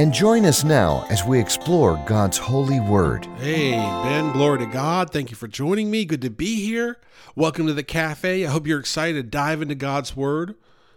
and join us now as we explore God's holy word. Hey, Ben, glory to God. Thank you for joining me. Good to be here. Welcome to the cafe. I hope you're excited to dive into God's word.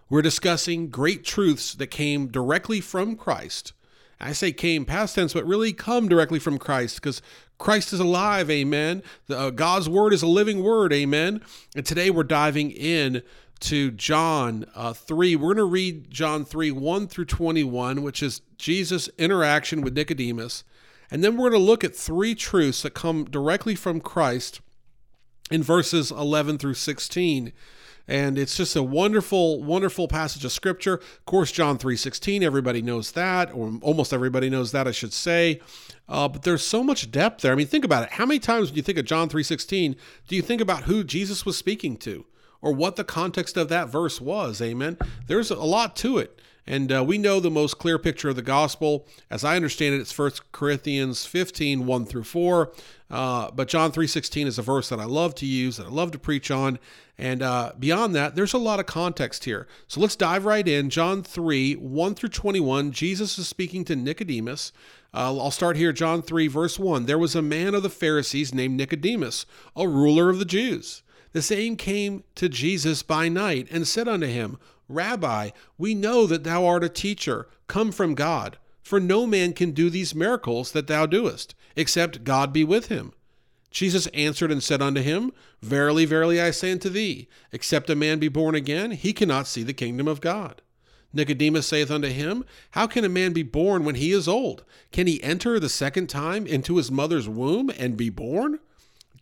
We're discussing great truths that came directly from Christ. I say came past tense, but really come directly from Christ because Christ is alive, amen. The, uh, God's word is a living word, amen. And today we're diving in to John uh, 3. We're going to read John 3 1 through 21, which is Jesus' interaction with Nicodemus. And then we're going to look at three truths that come directly from Christ in verses 11 through 16 and it's just a wonderful wonderful passage of scripture. Of course john 3.16 everybody knows that or almost everybody knows that i should say. Uh, but there's so much depth there. I mean think about it. How many times when you think of john 3.16 do you think about who jesus was speaking to or what the context of that verse was. Amen. There's a lot to it. And uh, we know the most clear picture of the gospel. As I understand it, it's 1 Corinthians 15, 1 through 4. Uh, but John 3.16 is a verse that I love to use, that I love to preach on. And uh, beyond that, there's a lot of context here. So let's dive right in. John 3, 1 through 21, Jesus is speaking to Nicodemus. Uh, I'll start here, John 3, verse 1. There was a man of the Pharisees named Nicodemus, a ruler of the Jews. The same came to Jesus by night and said unto him, Rabbi, we know that thou art a teacher, come from God. For no man can do these miracles that thou doest, except God be with him. Jesus answered and said unto him, Verily, verily, I say unto thee, except a man be born again, he cannot see the kingdom of God. Nicodemus saith unto him, How can a man be born when he is old? Can he enter the second time into his mother's womb and be born?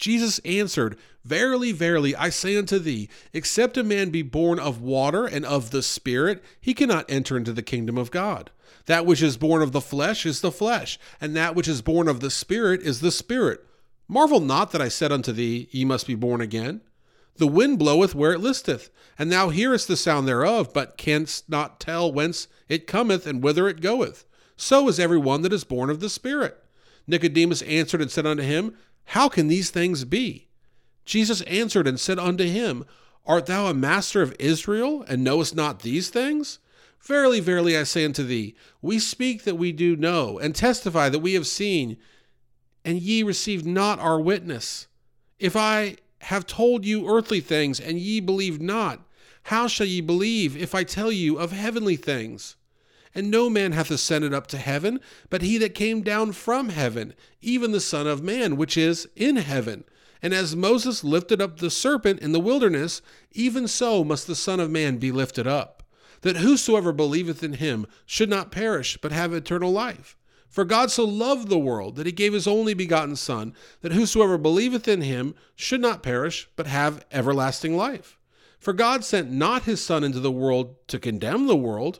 Jesus answered, Verily, verily, I say unto thee, except a man be born of water and of the Spirit, he cannot enter into the kingdom of God. That which is born of the flesh is the flesh, and that which is born of the Spirit is the Spirit. Marvel not that I said unto thee, Ye must be born again. The wind bloweth where it listeth, and thou hearest the sound thereof, but canst not tell whence it cometh and whither it goeth. So is every one that is born of the Spirit. Nicodemus answered and said unto him, how can these things be? Jesus answered and said unto him, Art thou a master of Israel, and knowest not these things? Verily, verily, I say unto thee, we speak that we do know, and testify that we have seen, and ye receive not our witness. If I have told you earthly things, and ye believe not, how shall ye believe if I tell you of heavenly things? And no man hath ascended up to heaven, but he that came down from heaven, even the Son of Man, which is in heaven. And as Moses lifted up the serpent in the wilderness, even so must the Son of Man be lifted up, that whosoever believeth in him should not perish, but have eternal life. For God so loved the world that he gave his only begotten Son, that whosoever believeth in him should not perish, but have everlasting life. For God sent not his Son into the world to condemn the world,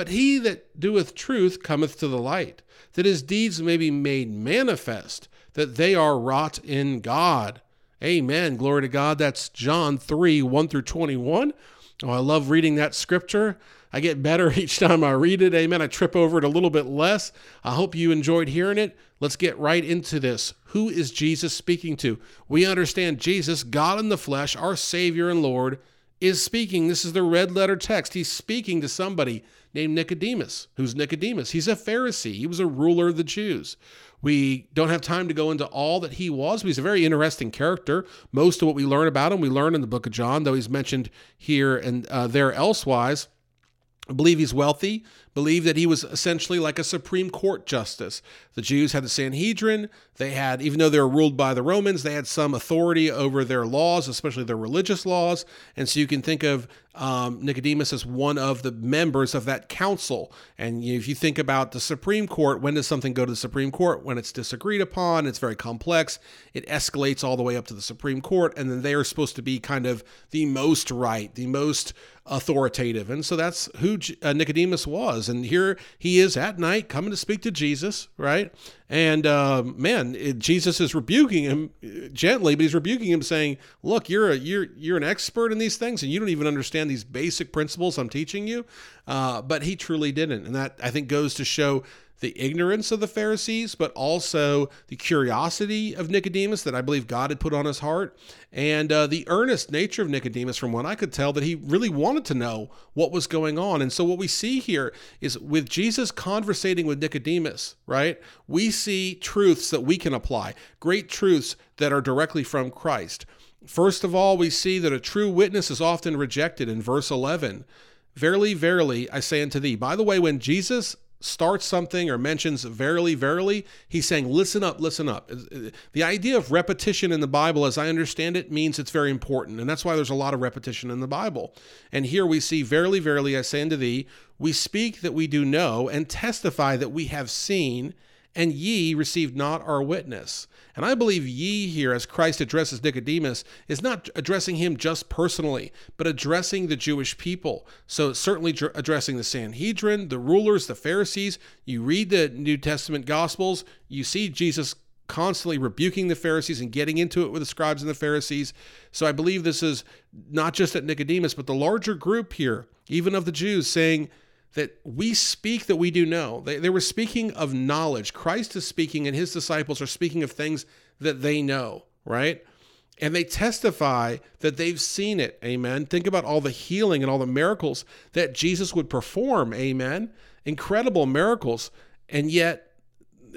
But he that doeth truth cometh to the light, that his deeds may be made manifest, that they are wrought in God. Amen. Glory to God. That's John 3 1 through 21. Oh, I love reading that scripture. I get better each time I read it. Amen. I trip over it a little bit less. I hope you enjoyed hearing it. Let's get right into this. Who is Jesus speaking to? We understand Jesus, God in the flesh, our Savior and Lord, is speaking. This is the red letter text. He's speaking to somebody named Nicodemus. Who's Nicodemus? He's a Pharisee, he was a ruler of the Jews. We don't have time to go into all that he was, but he's a very interesting character. Most of what we learn about him, we learn in the book of John, though he's mentioned here and uh, there elsewise. Believe he's wealthy, believe that he was essentially like a Supreme Court justice. The Jews had the Sanhedrin. They had, even though they were ruled by the Romans, they had some authority over their laws, especially their religious laws. And so you can think of um, Nicodemus as one of the members of that council. And if you think about the Supreme Court, when does something go to the Supreme Court? When it's disagreed upon, it's very complex. It escalates all the way up to the Supreme Court, and then they are supposed to be kind of the most right, the most authoritative. And so that's who uh, Nicodemus was. And here he is at night coming to speak to Jesus, right? And uh, man, it, Jesus is rebuking him uh, gently, but he's rebuking him, saying, "Look, you're a you're you're an expert in these things, and you don't even understand these basic principles I'm teaching you." Uh, but he truly didn't, and that I think goes to show the ignorance of the Pharisees, but also the curiosity of Nicodemus that I believe God had put on his heart, and uh, the earnest nature of Nicodemus, from what I could tell, that he really wanted to know what was going on. And so, what we see here is with Jesus conversating with Nicodemus, right? We see truths that we can apply, great truths that are directly from Christ. First of all, we see that a true witness is often rejected in verse 11. Verily, verily, I say unto thee. By the way, when Jesus starts something or mentions verily, verily, he's saying, listen up, listen up. Uh, the idea of repetition in the Bible, as I understand it, means it's very important. And that's why there's a lot of repetition in the Bible. And here we see, verily, verily, I say unto thee, we speak that we do know and testify that we have seen and ye received not our witness. And I believe ye here, as Christ addresses Nicodemus, is not addressing him just personally, but addressing the Jewish people. So, certainly addressing the Sanhedrin, the rulers, the Pharisees. You read the New Testament Gospels, you see Jesus constantly rebuking the Pharisees and getting into it with the scribes and the Pharisees. So, I believe this is not just at Nicodemus, but the larger group here, even of the Jews, saying, that we speak that we do know. They, they were speaking of knowledge. Christ is speaking, and his disciples are speaking of things that they know, right? And they testify that they've seen it. Amen. Think about all the healing and all the miracles that Jesus would perform. Amen. Incredible miracles. And yet,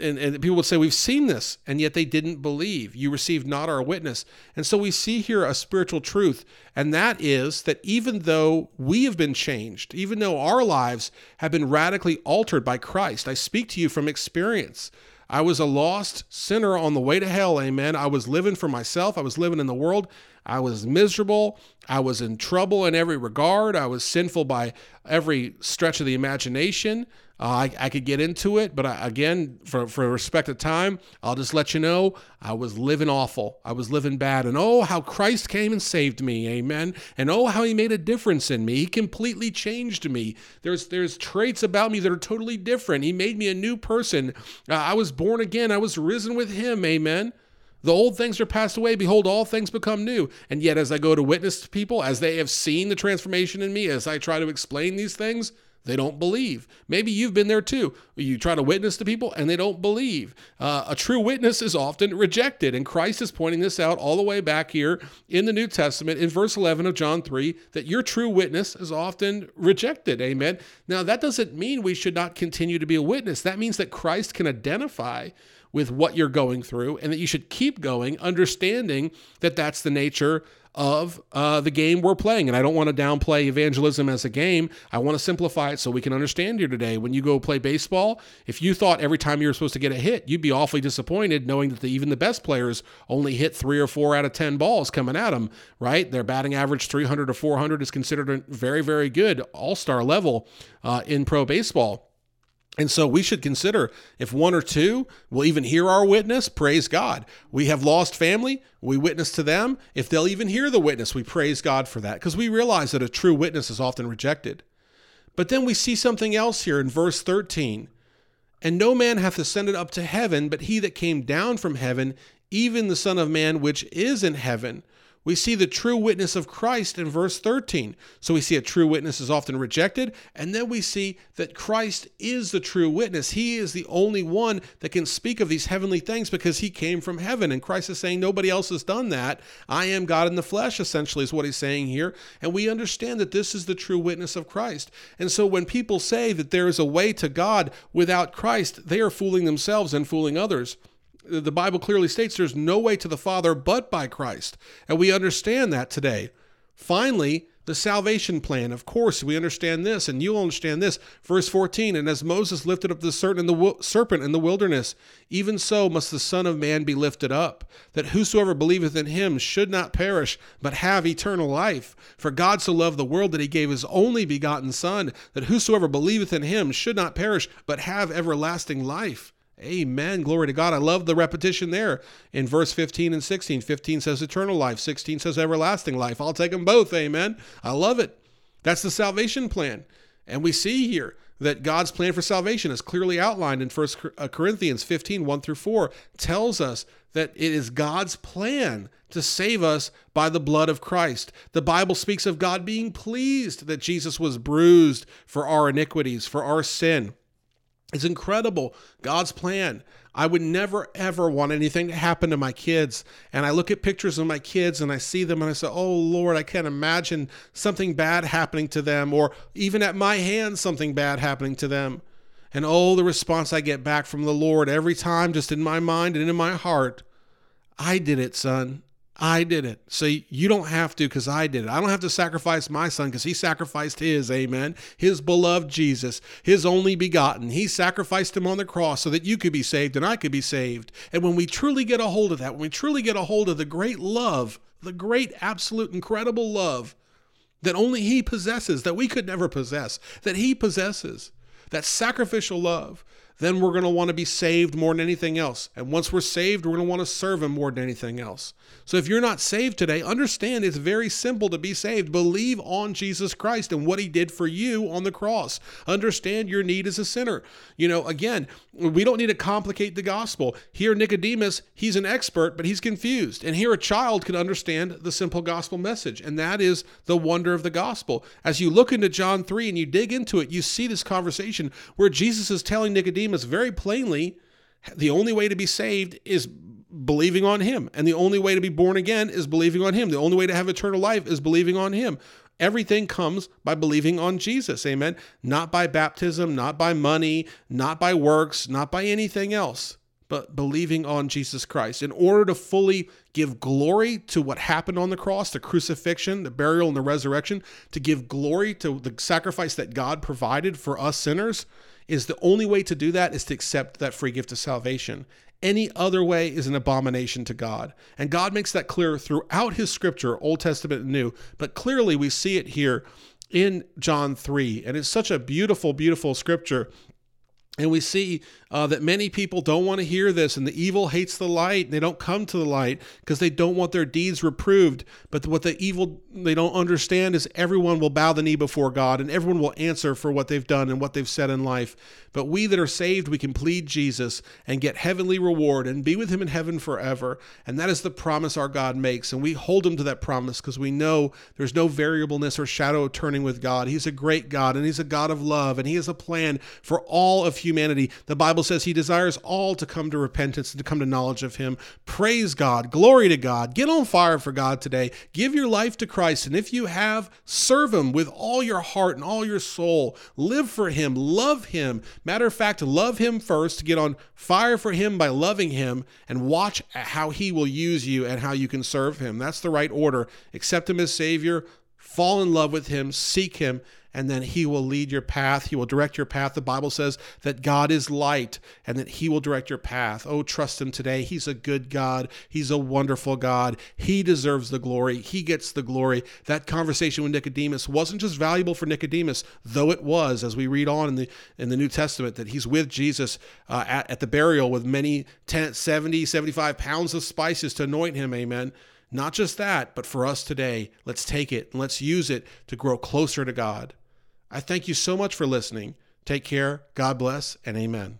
and, and people would say, We've seen this, and yet they didn't believe. You received not our witness. And so we see here a spiritual truth, and that is that even though we have been changed, even though our lives have been radically altered by Christ, I speak to you from experience. I was a lost sinner on the way to hell, amen. I was living for myself, I was living in the world. I was miserable. I was in trouble in every regard. I was sinful by every stretch of the imagination. Uh, I, I, could get into it, but I, again, for, for respect of time, I'll just let you know I was living awful. I was living bad. And oh, how Christ came and saved me. Amen. And oh, how he made a difference in me. He completely changed me. There's, there's traits about me that are totally different. He made me a new person. Uh, I was born again. I was risen with him. Amen. The old things are passed away. Behold, all things become new. And yet, as I go to witness to people, as they have seen the transformation in me, as I try to explain these things, they don't believe. Maybe you've been there too. You try to witness to people and they don't believe. Uh, a true witness is often rejected. And Christ is pointing this out all the way back here in the New Testament in verse 11 of John 3 that your true witness is often rejected. Amen. Now, that doesn't mean we should not continue to be a witness. That means that Christ can identify with what you're going through and that you should keep going, understanding that that's the nature of uh, the game we're playing. And I don't want to downplay evangelism as a game. I want to simplify it so we can understand here today. When you go play baseball, if you thought every time you were supposed to get a hit, you'd be awfully disappointed knowing that the, even the best players only hit three or four out of 10 balls coming at them, right? Their batting average 300 to 400 is considered a very, very good, all star level uh, in pro baseball. And so we should consider if one or two will even hear our witness, praise God. We have lost family, we witness to them. If they'll even hear the witness, we praise God for that because we realize that a true witness is often rejected. But then we see something else here in verse 13. And no man hath ascended up to heaven, but he that came down from heaven, even the Son of Man which is in heaven we see the true witness of Christ in verse 13. So we see a true witness is often rejected, and then we see that Christ is the true witness. He is the only one that can speak of these heavenly things because he came from heaven. And Christ is saying, Nobody else has done that. I am God in the flesh, essentially, is what he's saying here. And we understand that this is the true witness of Christ. And so when people say that there is a way to God without Christ, they are fooling themselves and fooling others the Bible clearly states there's no way to the Father but by Christ. And we understand that today. Finally, the salvation plan. Of course, we understand this, and you'll understand this. Verse 14 And as Moses lifted up the serpent in the wilderness, even so must the Son of Man be lifted up, that whosoever believeth in him should not perish, but have eternal life. For God so loved the world that he gave his only begotten Son, that whosoever believeth in him should not perish, but have everlasting life. Amen. Glory to God. I love the repetition there in verse 15 and 16. 15 says eternal life, 16 says everlasting life. I'll take them both. Amen. I love it. That's the salvation plan. And we see here that God's plan for salvation is clearly outlined in 1 uh, Corinthians 15 1 through 4, tells us that it is God's plan to save us by the blood of Christ. The Bible speaks of God being pleased that Jesus was bruised for our iniquities, for our sin. It's incredible. God's plan. I would never, ever want anything to happen to my kids. And I look at pictures of my kids and I see them and I say, Oh Lord, I can't imagine something bad happening to them, or even at my hands, something bad happening to them. And oh, the response I get back from the Lord every time, just in my mind and in my heart I did it, son. I did it. So you don't have to because I did it. I don't have to sacrifice my son because he sacrificed his, amen. His beloved Jesus, his only begotten. He sacrificed him on the cross so that you could be saved and I could be saved. And when we truly get a hold of that, when we truly get a hold of the great love, the great, absolute, incredible love that only he possesses, that we could never possess, that he possesses, that sacrificial love, then we're going to want to be saved more than anything else. And once we're saved, we're going to want to serve Him more than anything else. So if you're not saved today, understand it's very simple to be saved. Believe on Jesus Christ and what He did for you on the cross. Understand your need as a sinner. You know, again, we don't need to complicate the gospel. Here, Nicodemus, he's an expert, but he's confused. And here, a child can understand the simple gospel message. And that is the wonder of the gospel. As you look into John 3 and you dig into it, you see this conversation where Jesus is telling Nicodemus very plainly the only way to be saved is believing on him. And the only way to be born again is believing on him. The only way to have eternal life is believing on him. Everything comes by believing on Jesus. Amen. Not by baptism, not by money, not by works, not by anything else, but believing on Jesus Christ. In order to fully give glory to what happened on the cross, the crucifixion, the burial, and the resurrection, to give glory to the sacrifice that God provided for us sinners, is the only way to do that is to accept that free gift of salvation. Any other way is an abomination to God. And God makes that clear throughout his scripture, Old Testament and New. But clearly we see it here in John 3. And it's such a beautiful, beautiful scripture and we see uh, that many people don't want to hear this, and the evil hates the light. And they don't come to the light because they don't want their deeds reproved. But what the evil they don't understand is everyone will bow the knee before God, and everyone will answer for what they've done and what they've said in life. But we that are saved, we can plead Jesus and get heavenly reward and be with Him in heaven forever. And that is the promise our God makes, and we hold Him to that promise because we know there's no variableness or shadow turning with God. He's a great God, and He's a God of love, and He has a plan for all of humanity. The Bible says he desires all to come to repentance and to come to knowledge of him. Praise God. Glory to God. Get on fire for God today. Give your life to Christ. And if you have, serve him with all your heart and all your soul. Live for him. Love him. Matter of fact, love him first. to Get on fire for him by loving him and watch how he will use you and how you can serve him. That's the right order. Accept him as Savior. Fall in love with him. Seek him and then he will lead your path. He will direct your path. The Bible says that God is light and that he will direct your path. Oh, trust him today. He's a good God. He's a wonderful God. He deserves the glory. He gets the glory. That conversation with Nicodemus wasn't just valuable for Nicodemus, though it was, as we read on in the in the New Testament, that he's with Jesus uh, at, at the burial with many 10, 70, 75 pounds of spices to anoint him. Amen. Not just that, but for us today, let's take it and let's use it to grow closer to God. I thank you so much for listening. Take care. God bless and amen.